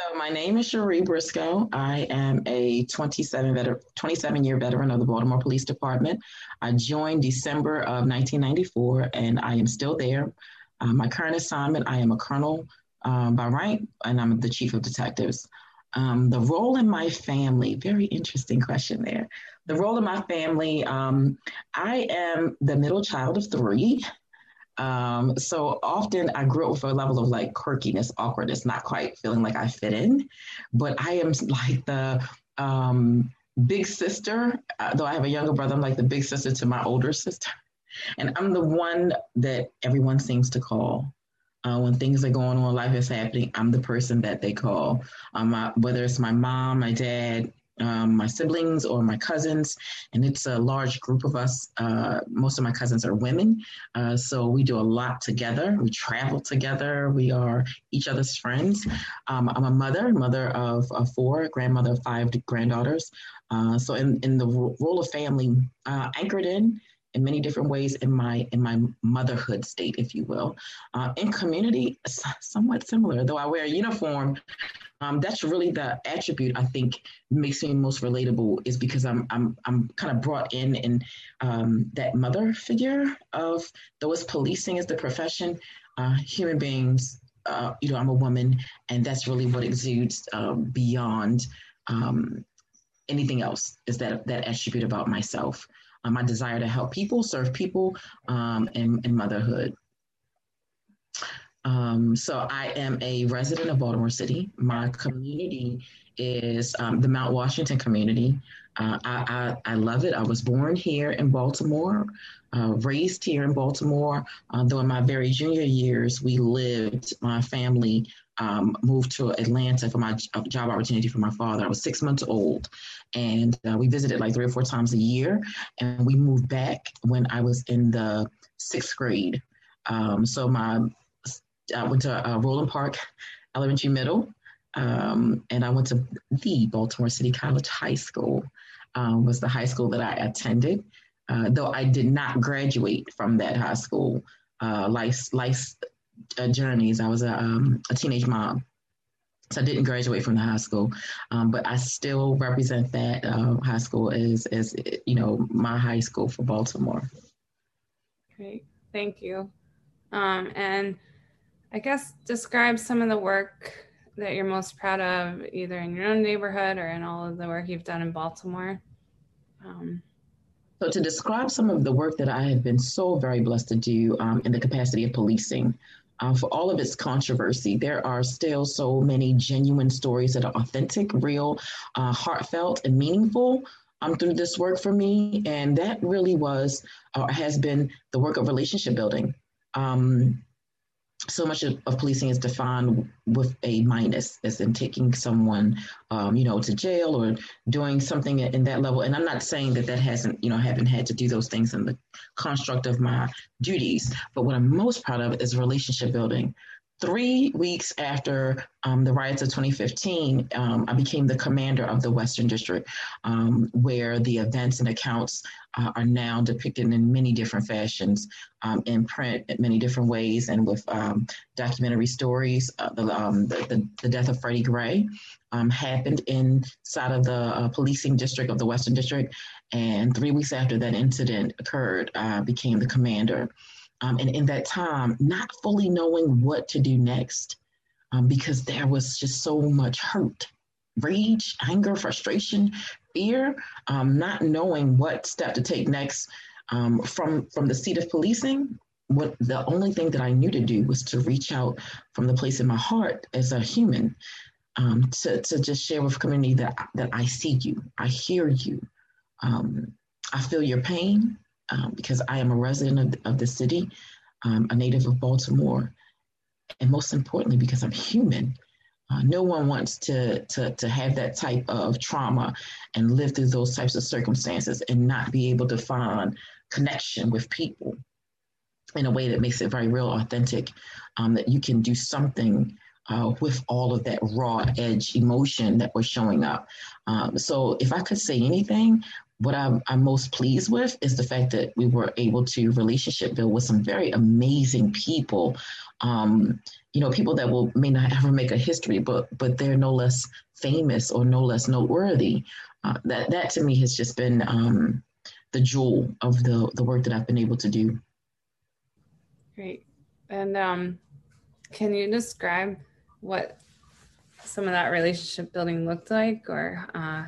So my name is Sheree Briscoe. I am a 27, veter- 27 year veteran of the Baltimore Police Department. I joined December of 1994 and I am still there. Uh, my current assignment, I am a colonel um, by rank and I'm the chief of detectives. Um, the role in my family, very interesting question there. The role in my family, um, I am the middle child of three. Um, so often I grew up with a level of like quirkiness, awkwardness, not quite feeling like I fit in. But I am like the um, big sister, uh, though I have a younger brother, I'm like the big sister to my older sister. And I'm the one that everyone seems to call. Uh, when things are going on, life is happening, I'm the person that they call. Um, my, whether it's my mom, my dad, um, my siblings or my cousins, and it's a large group of us. Uh, most of my cousins are women, uh, so we do a lot together. We travel together. We are each other's friends. Um, I'm a mother, mother of, of, four, grandmother of five granddaughters. Uh, so in, in the role of family, uh, anchored in in many different ways in my in my motherhood state, if you will. Uh, in community, somewhat similar, though I wear a uniform. Um, that's really the attribute I think makes me most relatable is because I'm I'm I'm kind of brought in in um, that mother figure of though it's policing is the profession, uh, human beings. Uh, you know, I'm a woman, and that's really what exudes um, beyond um, anything else. Is that that attribute about myself? Uh, my desire to help people, serve people, um, and, and motherhood. Um, so I am a resident of Baltimore City. My community is um, the Mount Washington community. Uh, I, I, I, love it. I was born here in Baltimore, uh, raised here in Baltimore. Uh, though in my very junior years, we lived, my family um, moved to Atlanta for my job opportunity for my father. I was six months old, and uh, we visited like three or four times a year. And we moved back when I was in the sixth grade. Um, so my I went to uh, Roland Park Elementary Middle, um, and I went to the Baltimore City College High School. Um, was the high school that I attended, uh, though I did not graduate from that high school. Uh, life, life uh, journeys. I was a, um, a teenage mom. So I didn't graduate from the high school, um, but I still represent that uh, high school as, as, you know, my high school for Baltimore. Great, thank you. Um, and I guess describe some of the work that you're most proud of, either in your own neighborhood or in all of the work you've done in Baltimore. Um, so, to describe some of the work that I have been so very blessed to do um, in the capacity of policing, uh, for all of its controversy, there are still so many genuine stories that are authentic, real, uh, heartfelt, and meaningful um, through this work for me. And that really was or uh, has been the work of relationship building. Um, so much of, of, policing is defined with a minus, as in taking someone, um, you know, to jail or doing something in that level. And I'm not saying that that hasn't, you know, haven't had to do those things in the construct of my duties. But what I'm most proud of is relationship building, three weeks after um, the riots of 2015, um, I became the commander of the Western District, um, where the events and accounts uh, are now depicted in many different fashions, um, in print in many different ways, and with um, documentary stories. Uh, the, um, the, the, the, death of Freddie Gray happened inside of the uh, policing district of the Western District, and three weeks after that incident occurred, I became the commander um, and in that time, not fully knowing what to do next um, because there was just so much hurt, rage, anger, frustration, fear, um, not knowing what step to take next um, from, from the seat of policing. What the only thing that I knew to do was to reach out from the place in my heart as a human um, to, to just share with community that, that I see you, I hear you, um, I feel your pain, um, because I am a resident of, of the city, um, a native of Baltimore, and most importantly, because I'm human. Uh, no one wants to, to, to have that type of trauma and live through those types of circumstances and not be able to find connection with people in a way that makes it very real, authentic, um, that you can do something uh, with all of that raw edge emotion that was showing up. Um, so, if I could say anything, what I'm, I'm, most pleased with is the fact that we were able to relationship build with some very amazing people. Um, you know, people that will may not ever make a history, but but they're no less famous or no less noteworthy. Uh, that that to me has just been um, the jewel of the the work that I've been able to do. Great, and um, can you describe what some of that relationship building looked like, or uh,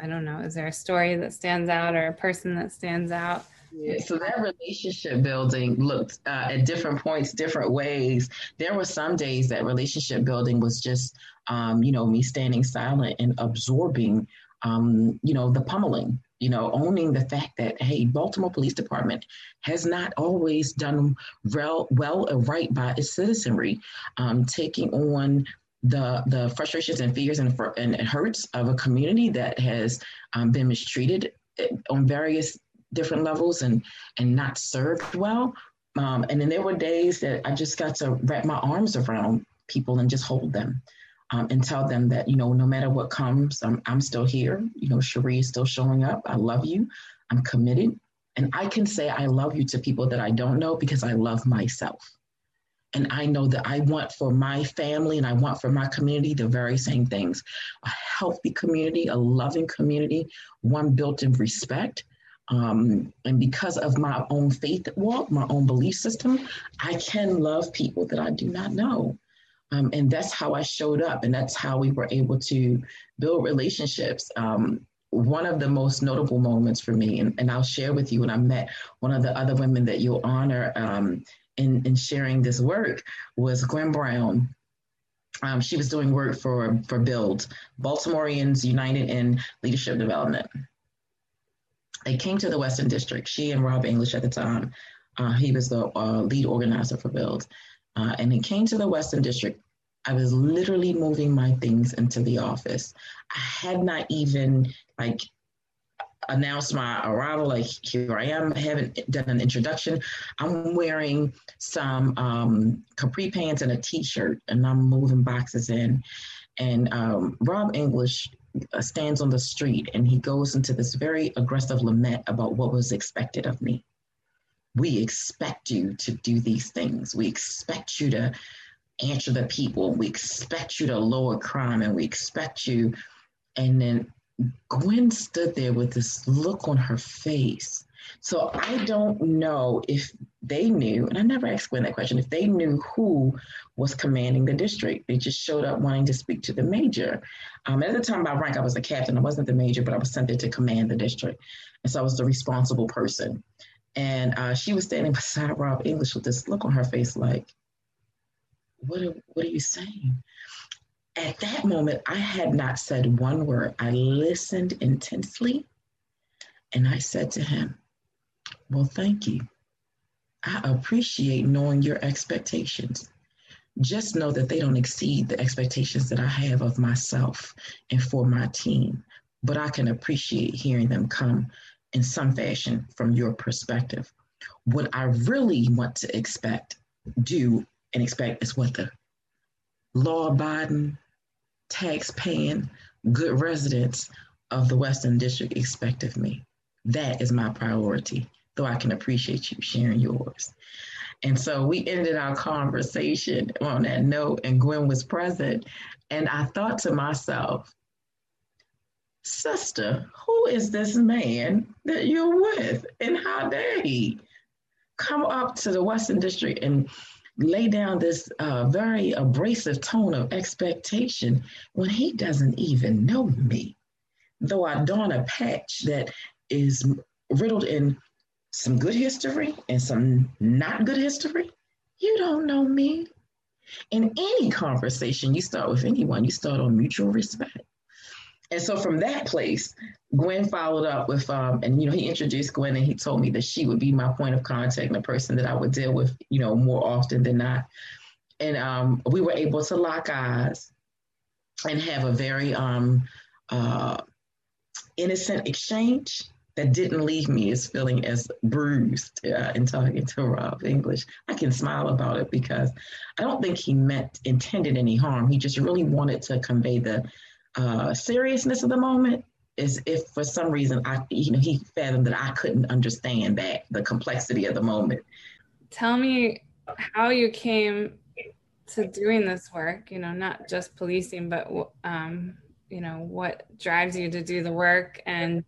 I don't know, is there a story that stands out or a person that stands out? Yeah, so that relationship building looked uh, at different points, different ways. There were some days that relationship building was just, um, you know, me standing silent and absorbing, um, you know, the pummeling, you know, owning the fact that, hey, Baltimore Police Department has not always done well, well or right by its citizenry, um, taking on the the frustrations and fears and, and hurts of a community that has um, been mistreated eh, on various different levels and and not served well. Um, and then there were days that I just got to wrap my arms around people and just hold them um, and tell them that you know no matter what comes, I'm I'm still here. You know, Sheree is still showing up. I love you. I'm committed, and I can say I love you to people that I don't know because I love myself. And I know that I want for my family and I want for my community the very same things a healthy community, a loving community, one built in respect. Um, and because of my own faith walk, my own belief system, I can love people that I do not know. Um, and that's how I showed up, and that's how we were able to build relationships. Um, one of the most notable moments for me, and, and I'll share with you when I met one of the other women that you'll honor um, in, in sharing this work was Gwen Brown. Um, she was doing work for, for BUILD, Baltimoreans United in Leadership Development. They came to the Western District, she and Rob English at the time. Uh, he was the uh, lead organizer for BUILD. Uh, and it came to the Western District. I was literally moving my things into the office. I had not even like announced my arrival, like here I am, I haven't done an introduction. I'm wearing some um, capri pants and a t-shirt, and I'm moving boxes in. And um, Rob English uh, stands on the street, and he goes into this very aggressive lament about what was expected of me. We expect you to do these things. We expect you to answer the people. We expect you to lower crime, and we expect you. And then Gwen stood there with this look on her face. So I don't know if they knew, and I never asked Gwen that question, if they knew who was commanding the district. They just showed up wanting to speak to the major. Um, at the time, by rank, I was a captain. I wasn't the major, but I was sent there to command the district. And so I was the responsible person. And uh, she was standing beside Rob English with this look on her face like, what are, what are you saying? At that moment, I had not said one word. I listened intensely and I said to him, Well, thank you. I appreciate knowing your expectations. Just know that they don't exceed the expectations that I have of myself and for my team, but I can appreciate hearing them come in some fashion from your perspective. What I really want to expect, do, and expect is what the law abiding, tax paying, good residents of the Western District expect of me. That is my priority, though I can appreciate you sharing yours. And so we ended our conversation on that note, and Gwen was present. And I thought to myself, Sister, who is this man that you're with? And how dare he come up to the Western District and lay down this uh, very abrasive tone of expectation when he doesn't even know me. Though I don a patch that is riddled in some good history and some not good history, you don't know me. In any conversation you start with anyone, you start on mutual respect. And so from that place, Gwen followed up with, um, and you know, he introduced Gwen and he told me that she would be my point of contact and the person that I would deal with, you know, more often than not. And um, we were able to lock eyes and have a very um, uh, innocent exchange that didn't leave me as feeling as bruised uh, in talking to Rob English. I can smile about it because I don't think he meant intended any harm. He just really wanted to convey the uh, seriousness of the moment. is if for some reason I, you know, he fathomed that I couldn't understand that the complexity of the moment. Tell me how you came to doing this work. You know, not just policing, but um, you know, what drives you to do the work and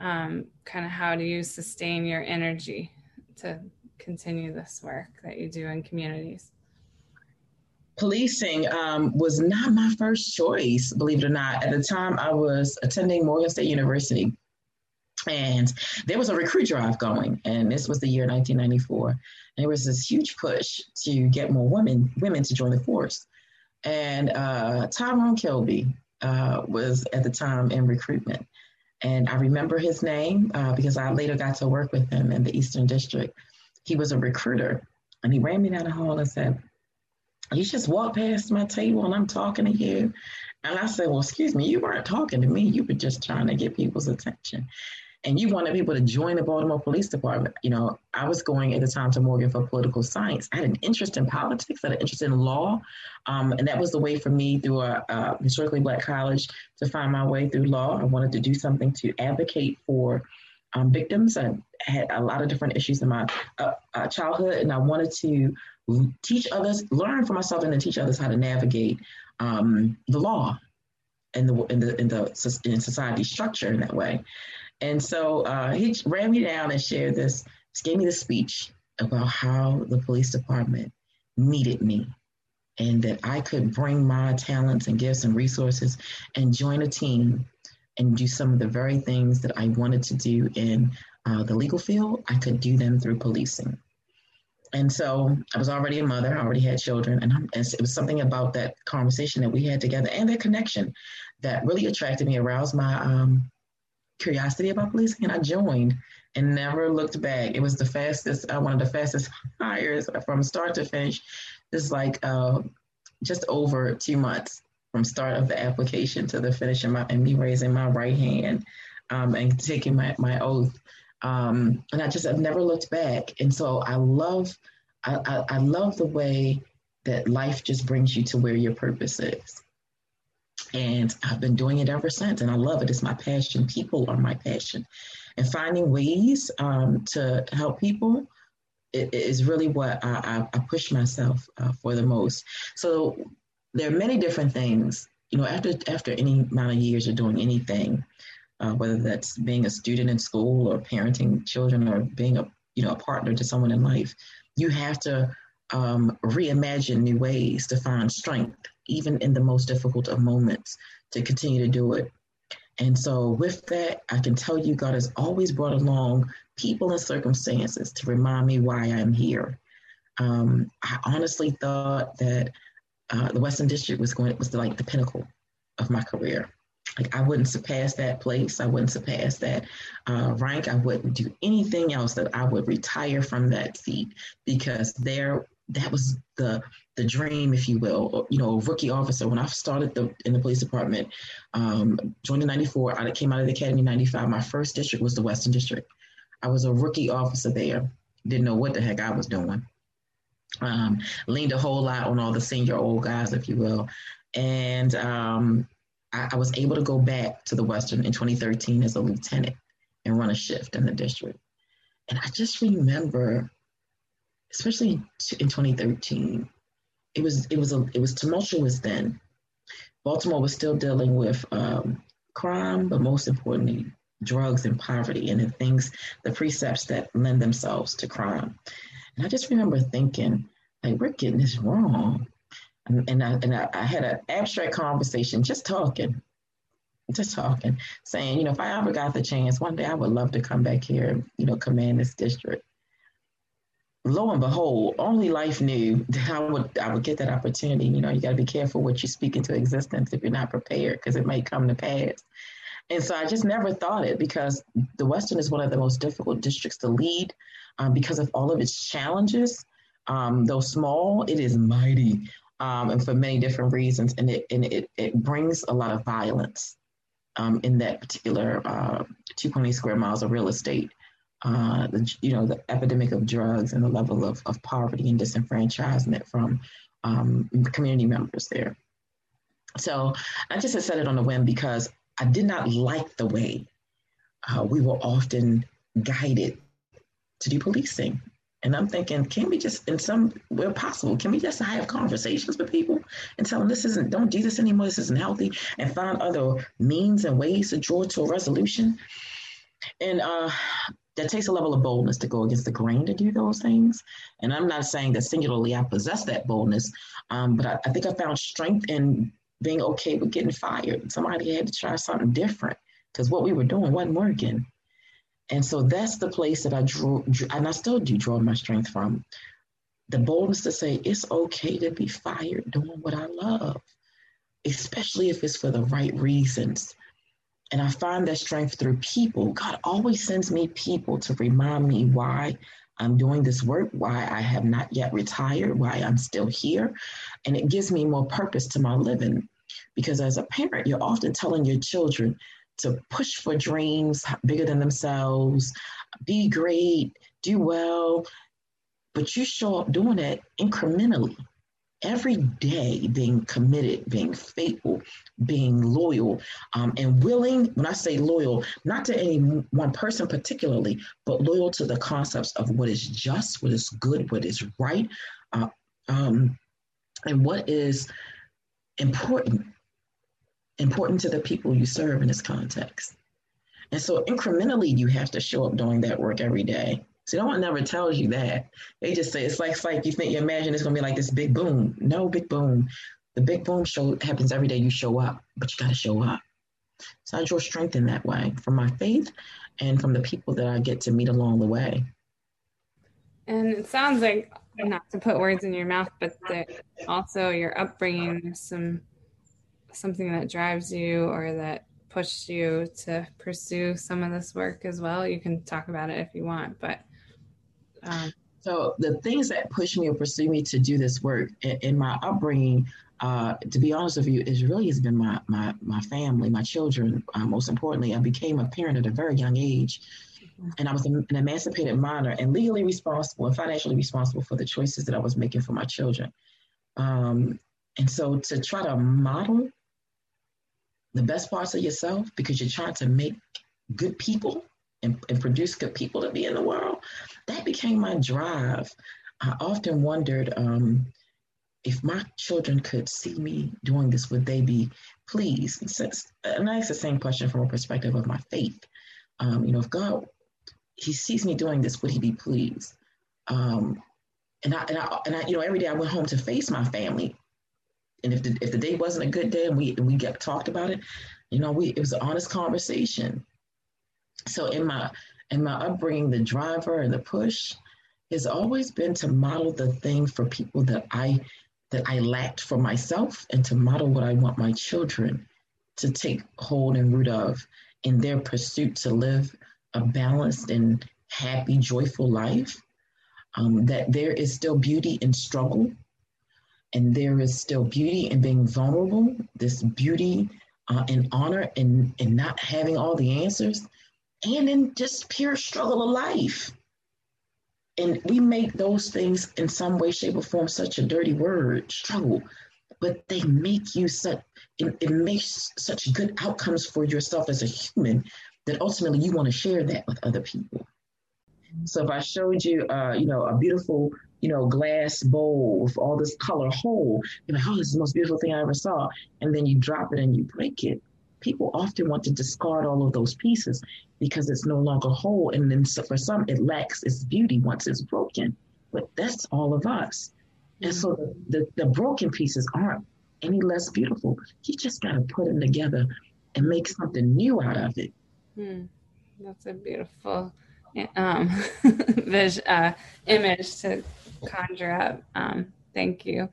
um, kind of how do you sustain your energy to continue this work that you do in communities? Policing um, was not my first choice, believe it or not. At the time, I was attending Morgan State University, and there was a recruit drive going, and this was the year 1994. And there was this huge push to get more women women to join the force. And uh, Tyrone Kilby uh, was at the time in recruitment. And I remember his name uh, because I later got to work with him in the Eastern District. He was a recruiter, and he ran me down the hall and said, You just walked past my table and I'm talking to you. And I said, Well, excuse me, you weren't talking to me. You were just trying to get people's attention and you wanted people to join the Baltimore Police Department. You know, I was going at the time to Morgan for political science. I had an interest in politics, I had an interest in law, um, and that was the way for me through a, a, historically black college to find my way through law. I wanted to do something to advocate for um, victims. I had a lot of different issues in my uh, uh, childhood, and I wanted to teach others, learn for myself, and then teach others how to navigate um, the law and the in the in the in society structure in that way. And so uh, he ran me down and shared this, gave me the speech about how the police department needed me and that I could bring my talents and gifts and resources and join a team and do some of the very things that I wanted to do in uh, the legal field. I could do them through policing. And so I was already a mother, I already had children, and, and it was something about that conversation that we had together and that connection that really attracted me, aroused my um, curiosity about policing and I joined and never looked back. It was the fastest, uh, one of the fastest hires from start to finish. It's like uh, just over two months from start of the application to the finish and, my, and me raising my right hand um, and taking my, my oath. Um, and I just, I've never looked back. And so I love, I, I, I love the way that life just brings you to where your purpose is. And I've been doing it ever since, and I love it. It's my passion. People are my passion. And finding ways um, to help people is really what I, I, push myself uh, for the most. So there are many different things. You know, after after any amount of years of doing anything, uh, whether that's being a student in school or parenting children or being a you know a partner to someone in life, you have to um, reimagine new ways to find strength even in the most difficult of moments, to continue to do it. And so, with that, I can tell you, God has always brought along people and circumstances to remind me why I'm here. Um, I honestly thought that uh, the Western District was going was like the pinnacle of my career. Like I wouldn't surpass that place. I wouldn't surpass that uh, rank. I wouldn't do anything else. That I would retire from that seat because there that was the the dream, if you will. You know, rookie officer. When I started the, in the police department, um, joined in '94. I came out of the academy in '95. My first district was the Western District. I was a rookie officer there. Didn't know what the heck I was doing. Um, leaned a whole lot on all the senior old guys, if you will, and um, I, I was able to go back to the Western in 2013 as a lieutenant and run a shift in the district. And I just remember especially in 2013, it was it was a, it was tumultuous then. Baltimore was still dealing with um, crime, but most importantly, drugs and poverty and the things, the precepts that lend themselves to crime. And I just remember thinking, like, we're getting this wrong. And, I, and I, I had an abstract conversation, just talking, just talking, saying, you know, if I ever got the chance, one day I would love to come back here and, you know, command this district lo and behold, only life knew that I would I would get that opportunity. You know, you got to be careful what you speak into existence if you're not prepared, because it may come to pass. And so I just never thought it because the Western is one of the most difficult districts to lead um, because of all of its challenges. Um, though small, it is mighty, um, and for many different reasons, and it and it it brings a lot of violence um, in that particular uh, 2.8 square miles of real estate. Uh, the, you know, the epidemic of drugs and the level of, of poverty and disenfranchisement from um, community members there. So I just said it on a whim because I did not like the way uh, we were often guided to do policing. And I'm thinking, can we just, in some way possible, can we just have conversations with people and tell them this isn't, don't do this anymore, this isn't healthy, and find other means and ways to draw to a resolution? And uh, that takes a level of boldness to go against the grain to do those things. And I'm not saying that singularly I possess that boldness, um, but I, I think I found strength in being okay with getting fired. Somebody had to try something different because what we were doing wasn't working. And so that's the place that I drew, and I still do draw my strength from. The boldness to say it's okay to be fired doing what I love, especially if it's for the right reasons. And I find that strength through people. God always sends me people to remind me why I'm doing this work, why I have not yet retired, why I'm still here. And it gives me more purpose to my living. Because as a parent, you're often telling your children to push for dreams bigger than themselves, be great, do well. But you show up doing it incrementally every day being committed, being faithful, being loyal, um, and willing. When I say loyal, not to any one person particularly, but loyal to the concepts of what is just, what is good, what is right, uh, um, and what is important, important to the people you serve in this context. And so incrementally, you have to show up doing that work every day. So no one never tells you that. They just say it's like it's like you think you imagine it's gonna be like this big boom. No big boom. The big boom show happens every day you show up, but you gotta show up. So I draw strength in that way from my faith and from the people that I get to meet along the way. And it sounds like not to put words in your mouth, but also your upbringing, some something that drives you or that pushed you to pursue some of this work as well. You can talk about it if you want, but um, so the things that push me or pursue me to do this work in, in my upbringing, uh, to be honest with you, is really has been my my my family, my children. Uh, most importantly, I became a parent at a very young age, and I was an emancipated minor and legally responsible and financially responsible for the choices that I was making for my children. Um, and so to try to model the best parts of yourself because you're trying to make good people and, and produce good people to be in the world, that became my drive. I often wondered um, if my children could see me doing this, would they be pleased? And, since, and I ask the same question from a perspective of my faith. Um, you know, if God, He sees me doing this, would He be pleased? Um, and I, and I, and I, you know, every day I went home to face my family. And if the, if the day wasn't a good day and we, we talked about it, you know, we, it was an honest conversation so in my in my upbringing, the driver and the push has always been to model the thing for people that I that I lacked for myself and to model what I want my children to take hold and root of in their pursuit to live a balanced and happy, joyful life. Um, that there is still beauty in struggle, and there is still beauty in being vulnerable. This beauty uh, and honor in in not having all the answers, and in just pure struggle of life. And we make those things in some way, shape, or form such a dirty word, struggle, but they make you such, it, it makes such good outcomes for yourself as a human that ultimately you want to share that with other people. So if I showed you, uh, you know, a beautiful, you know, glass bowl with all this color whole. you're like, oh, this is the most beautiful thing I ever saw. And then you drop it and you break it people often want to discard all of those pieces because it's no longer whole. And then so for some, it lacks its beauty once it's broken. But that's all of us. And so the, the, the broken pieces aren't any less beautiful. You just got to put them together and make something new out of it. Hmm. That's a beautiful um, uh, image to conjure up. Um, thank you.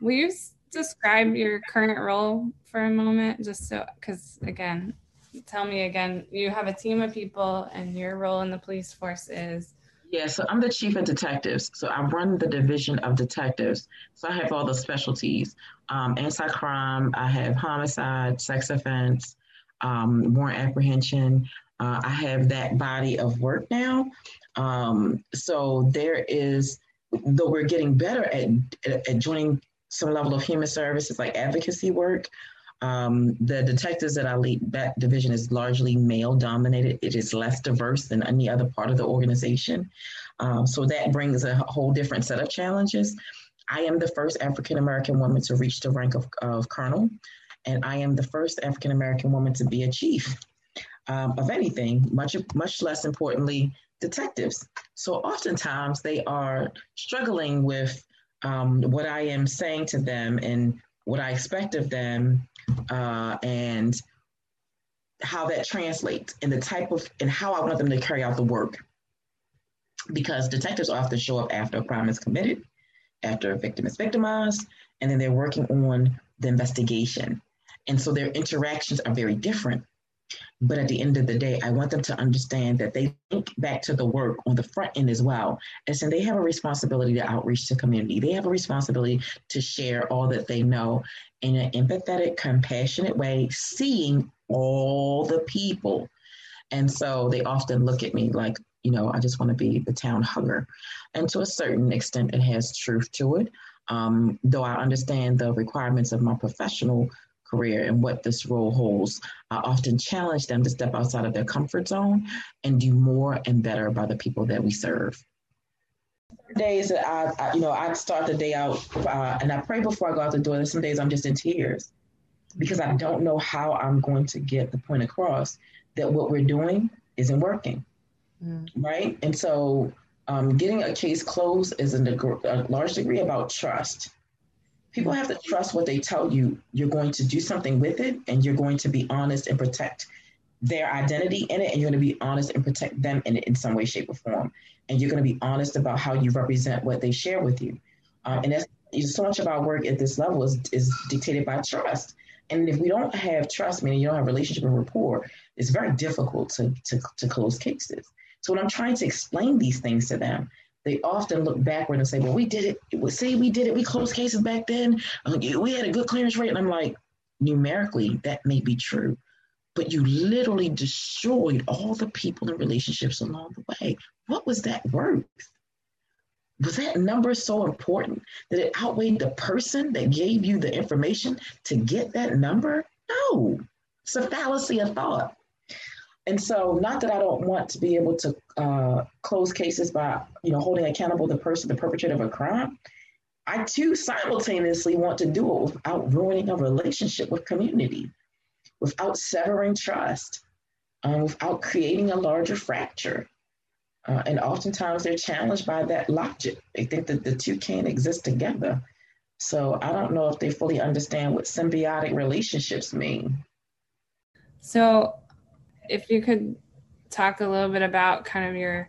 Will you describe your current role for a moment? Just so, because again, tell me again, you have a team of people and your role in the police force is? Yeah, so I'm the chief of detectives. So I run the division of detectives. So I have all the specialties um, anti crime, I have homicide, sex offense, um, warrant apprehension. Uh, I have that body of work now. Um, so there is, though we're getting better at, at, at doing some level of human services like advocacy work, um, the detectives that I lead, that division is largely male dominated. It is less diverse than any other part of the organization. Um, so that brings a whole different set of challenges. I am the first African American woman to reach the rank of, of colonel, and I am the first African American woman to be a chief um, of anything, much, much less importantly, detectives. So oftentimes they are struggling with um, what I am saying to them and what I expect of them uh, and how that translates and the type of and how I want them to carry out the work. Because detectives often show up after a crime is committed, after a victim is victimized, and then they're working on the investigation. And so their interactions are very different. But at the end of the day, I want them to understand that they think back to the work on the front end as well. And so they have a responsibility to outreach to community. They have a responsibility to share all that they know in an empathetic, compassionate way, seeing all the people. And so they often look at me like, you know, I just want to be the town hugger. And to a certain extent, it has truth to it. Um, though I understand the requirements of my professional career and what this role holds. I often challenge them to step outside of their comfort zone and do more and better by the people that we serve. Days that I, I you know, I start the day out uh, and I pray before I go out the door. There's some days I'm just in tears because I don't know how I'm going to get the point across that what we're doing isn't working. Mm. Right. And so um, getting a case closed is a, a large degree about trust people have to trust what they tell you. You're going to do something with it and you're going to be honest and protect their identity in it and you're going to be honest and protect them in it in some way, shape, or form. And you're going to be honest about how you represent what they share with you. Uh, and that's so much of our work at this level is, is dictated by trust. And if we don't have trust, meaning you don't have relationship and rapport, it's very difficult to, to, to close cases. So when I'm trying to explain these things to them, they often look backward and say, well, we did it. Say we did it. We closed cases back then. Uh, we had a good clearance rate. And I'm like, numerically, that may be true. But you literally destroyed all the people and relationships along the way. What was that worth? Was that number so important that it outweighed the person that gave you the information to get that number? No, it's a fallacy of thought. And so, not that I don't want to be able to uh, close cases by, you know, holding accountable the person, the perpetrator of a crime. I too simultaneously want to do it without ruining a relationship with community, without severing trust, um, without creating a larger fracture. Uh, and oftentimes they're challenged by that logic. They think that the two can't exist together. So I don't know if they fully understand what symbiotic relationships mean. So if you could talk a little bit about kind of your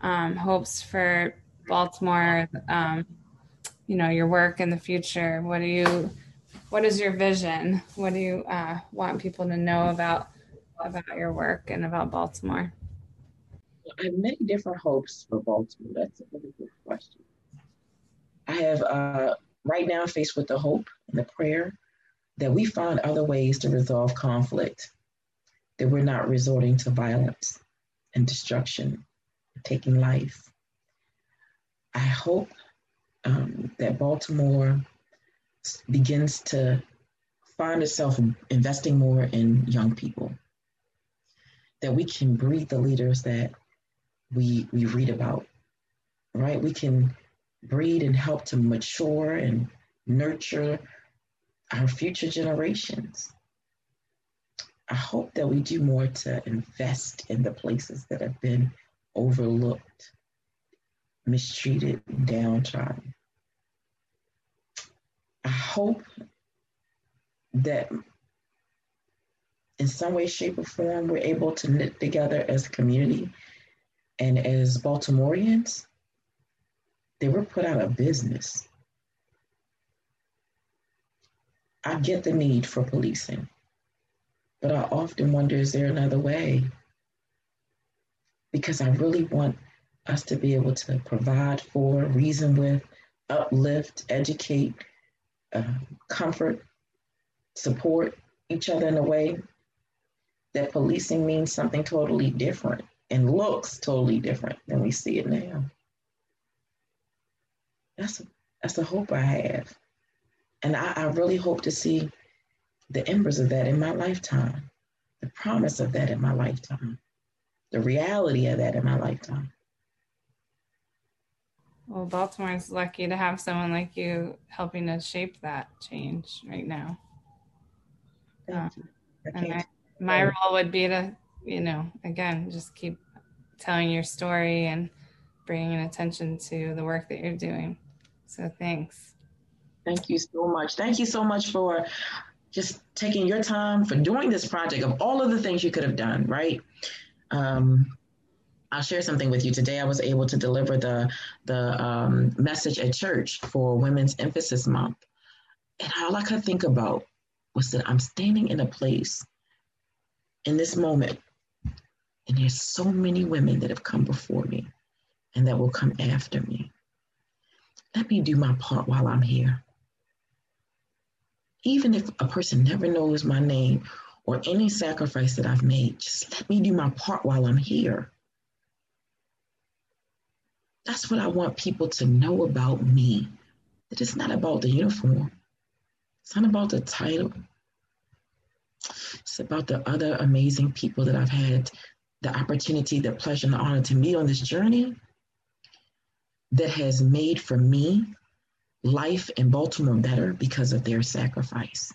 um, hopes for Baltimore, um, you know, your work in the future. What do you, what is your vision? What do you uh, want people to know about about your work and about Baltimore? I have many different hopes for Baltimore. That's a really good question. I have uh, right now faced with the hope and the prayer that we find other ways to resolve conflict that we're not resorting to violence and destruction, taking life. I hope um, that Baltimore begins to find itself investing more in young people, that we can breed the leaders that we, we read about, right? We can breed and help to mature and nurture our future generations. I hope that we do more to invest in the places that have been overlooked, mistreated, downtrodden. I hope that in some way, shape, or form, we're able to knit together as a community and as Baltimoreans, they were put out of business. I get the need for policing. But I often wonder is there another way? Because I really want us to be able to provide for, reason with, uplift, educate, uh, comfort, support each other in a way that policing means something totally different and looks totally different than we see it now. That's that's a hope I have. And I, I really hope to see the embers of that in my lifetime, the promise of that in my lifetime, the reality of that in my lifetime. Well, Baltimore is lucky to have someone like you helping to shape that change right now. Uh, and I, my role would be to, you know, again, just keep telling your story and bringing attention to the work that you're doing. So thanks. Thank you so much. Thank you so much for just taking your time for doing this project of all of the things you could have done, right? Um, I'll share something with you today. I was able to deliver the the um, message at church for Women's Emphasis Month, and all I could think about was that I'm standing in a place in this moment, and there's so many women that have come before me, and that will come after me. Let me do my part while I'm here. Even if a person never knows my name or any sacrifice that I've made, just let me do my part while I'm here. That's what I want people to know about me. That it's not about the uniform. It's not about the title. It's about the other amazing people that I've had the opportunity, the pleasure, and the honor to meet on this journey that has made for me life in Baltimore better because of their sacrifice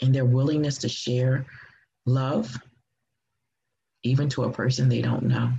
and their willingness to share love, even to a person they don't know.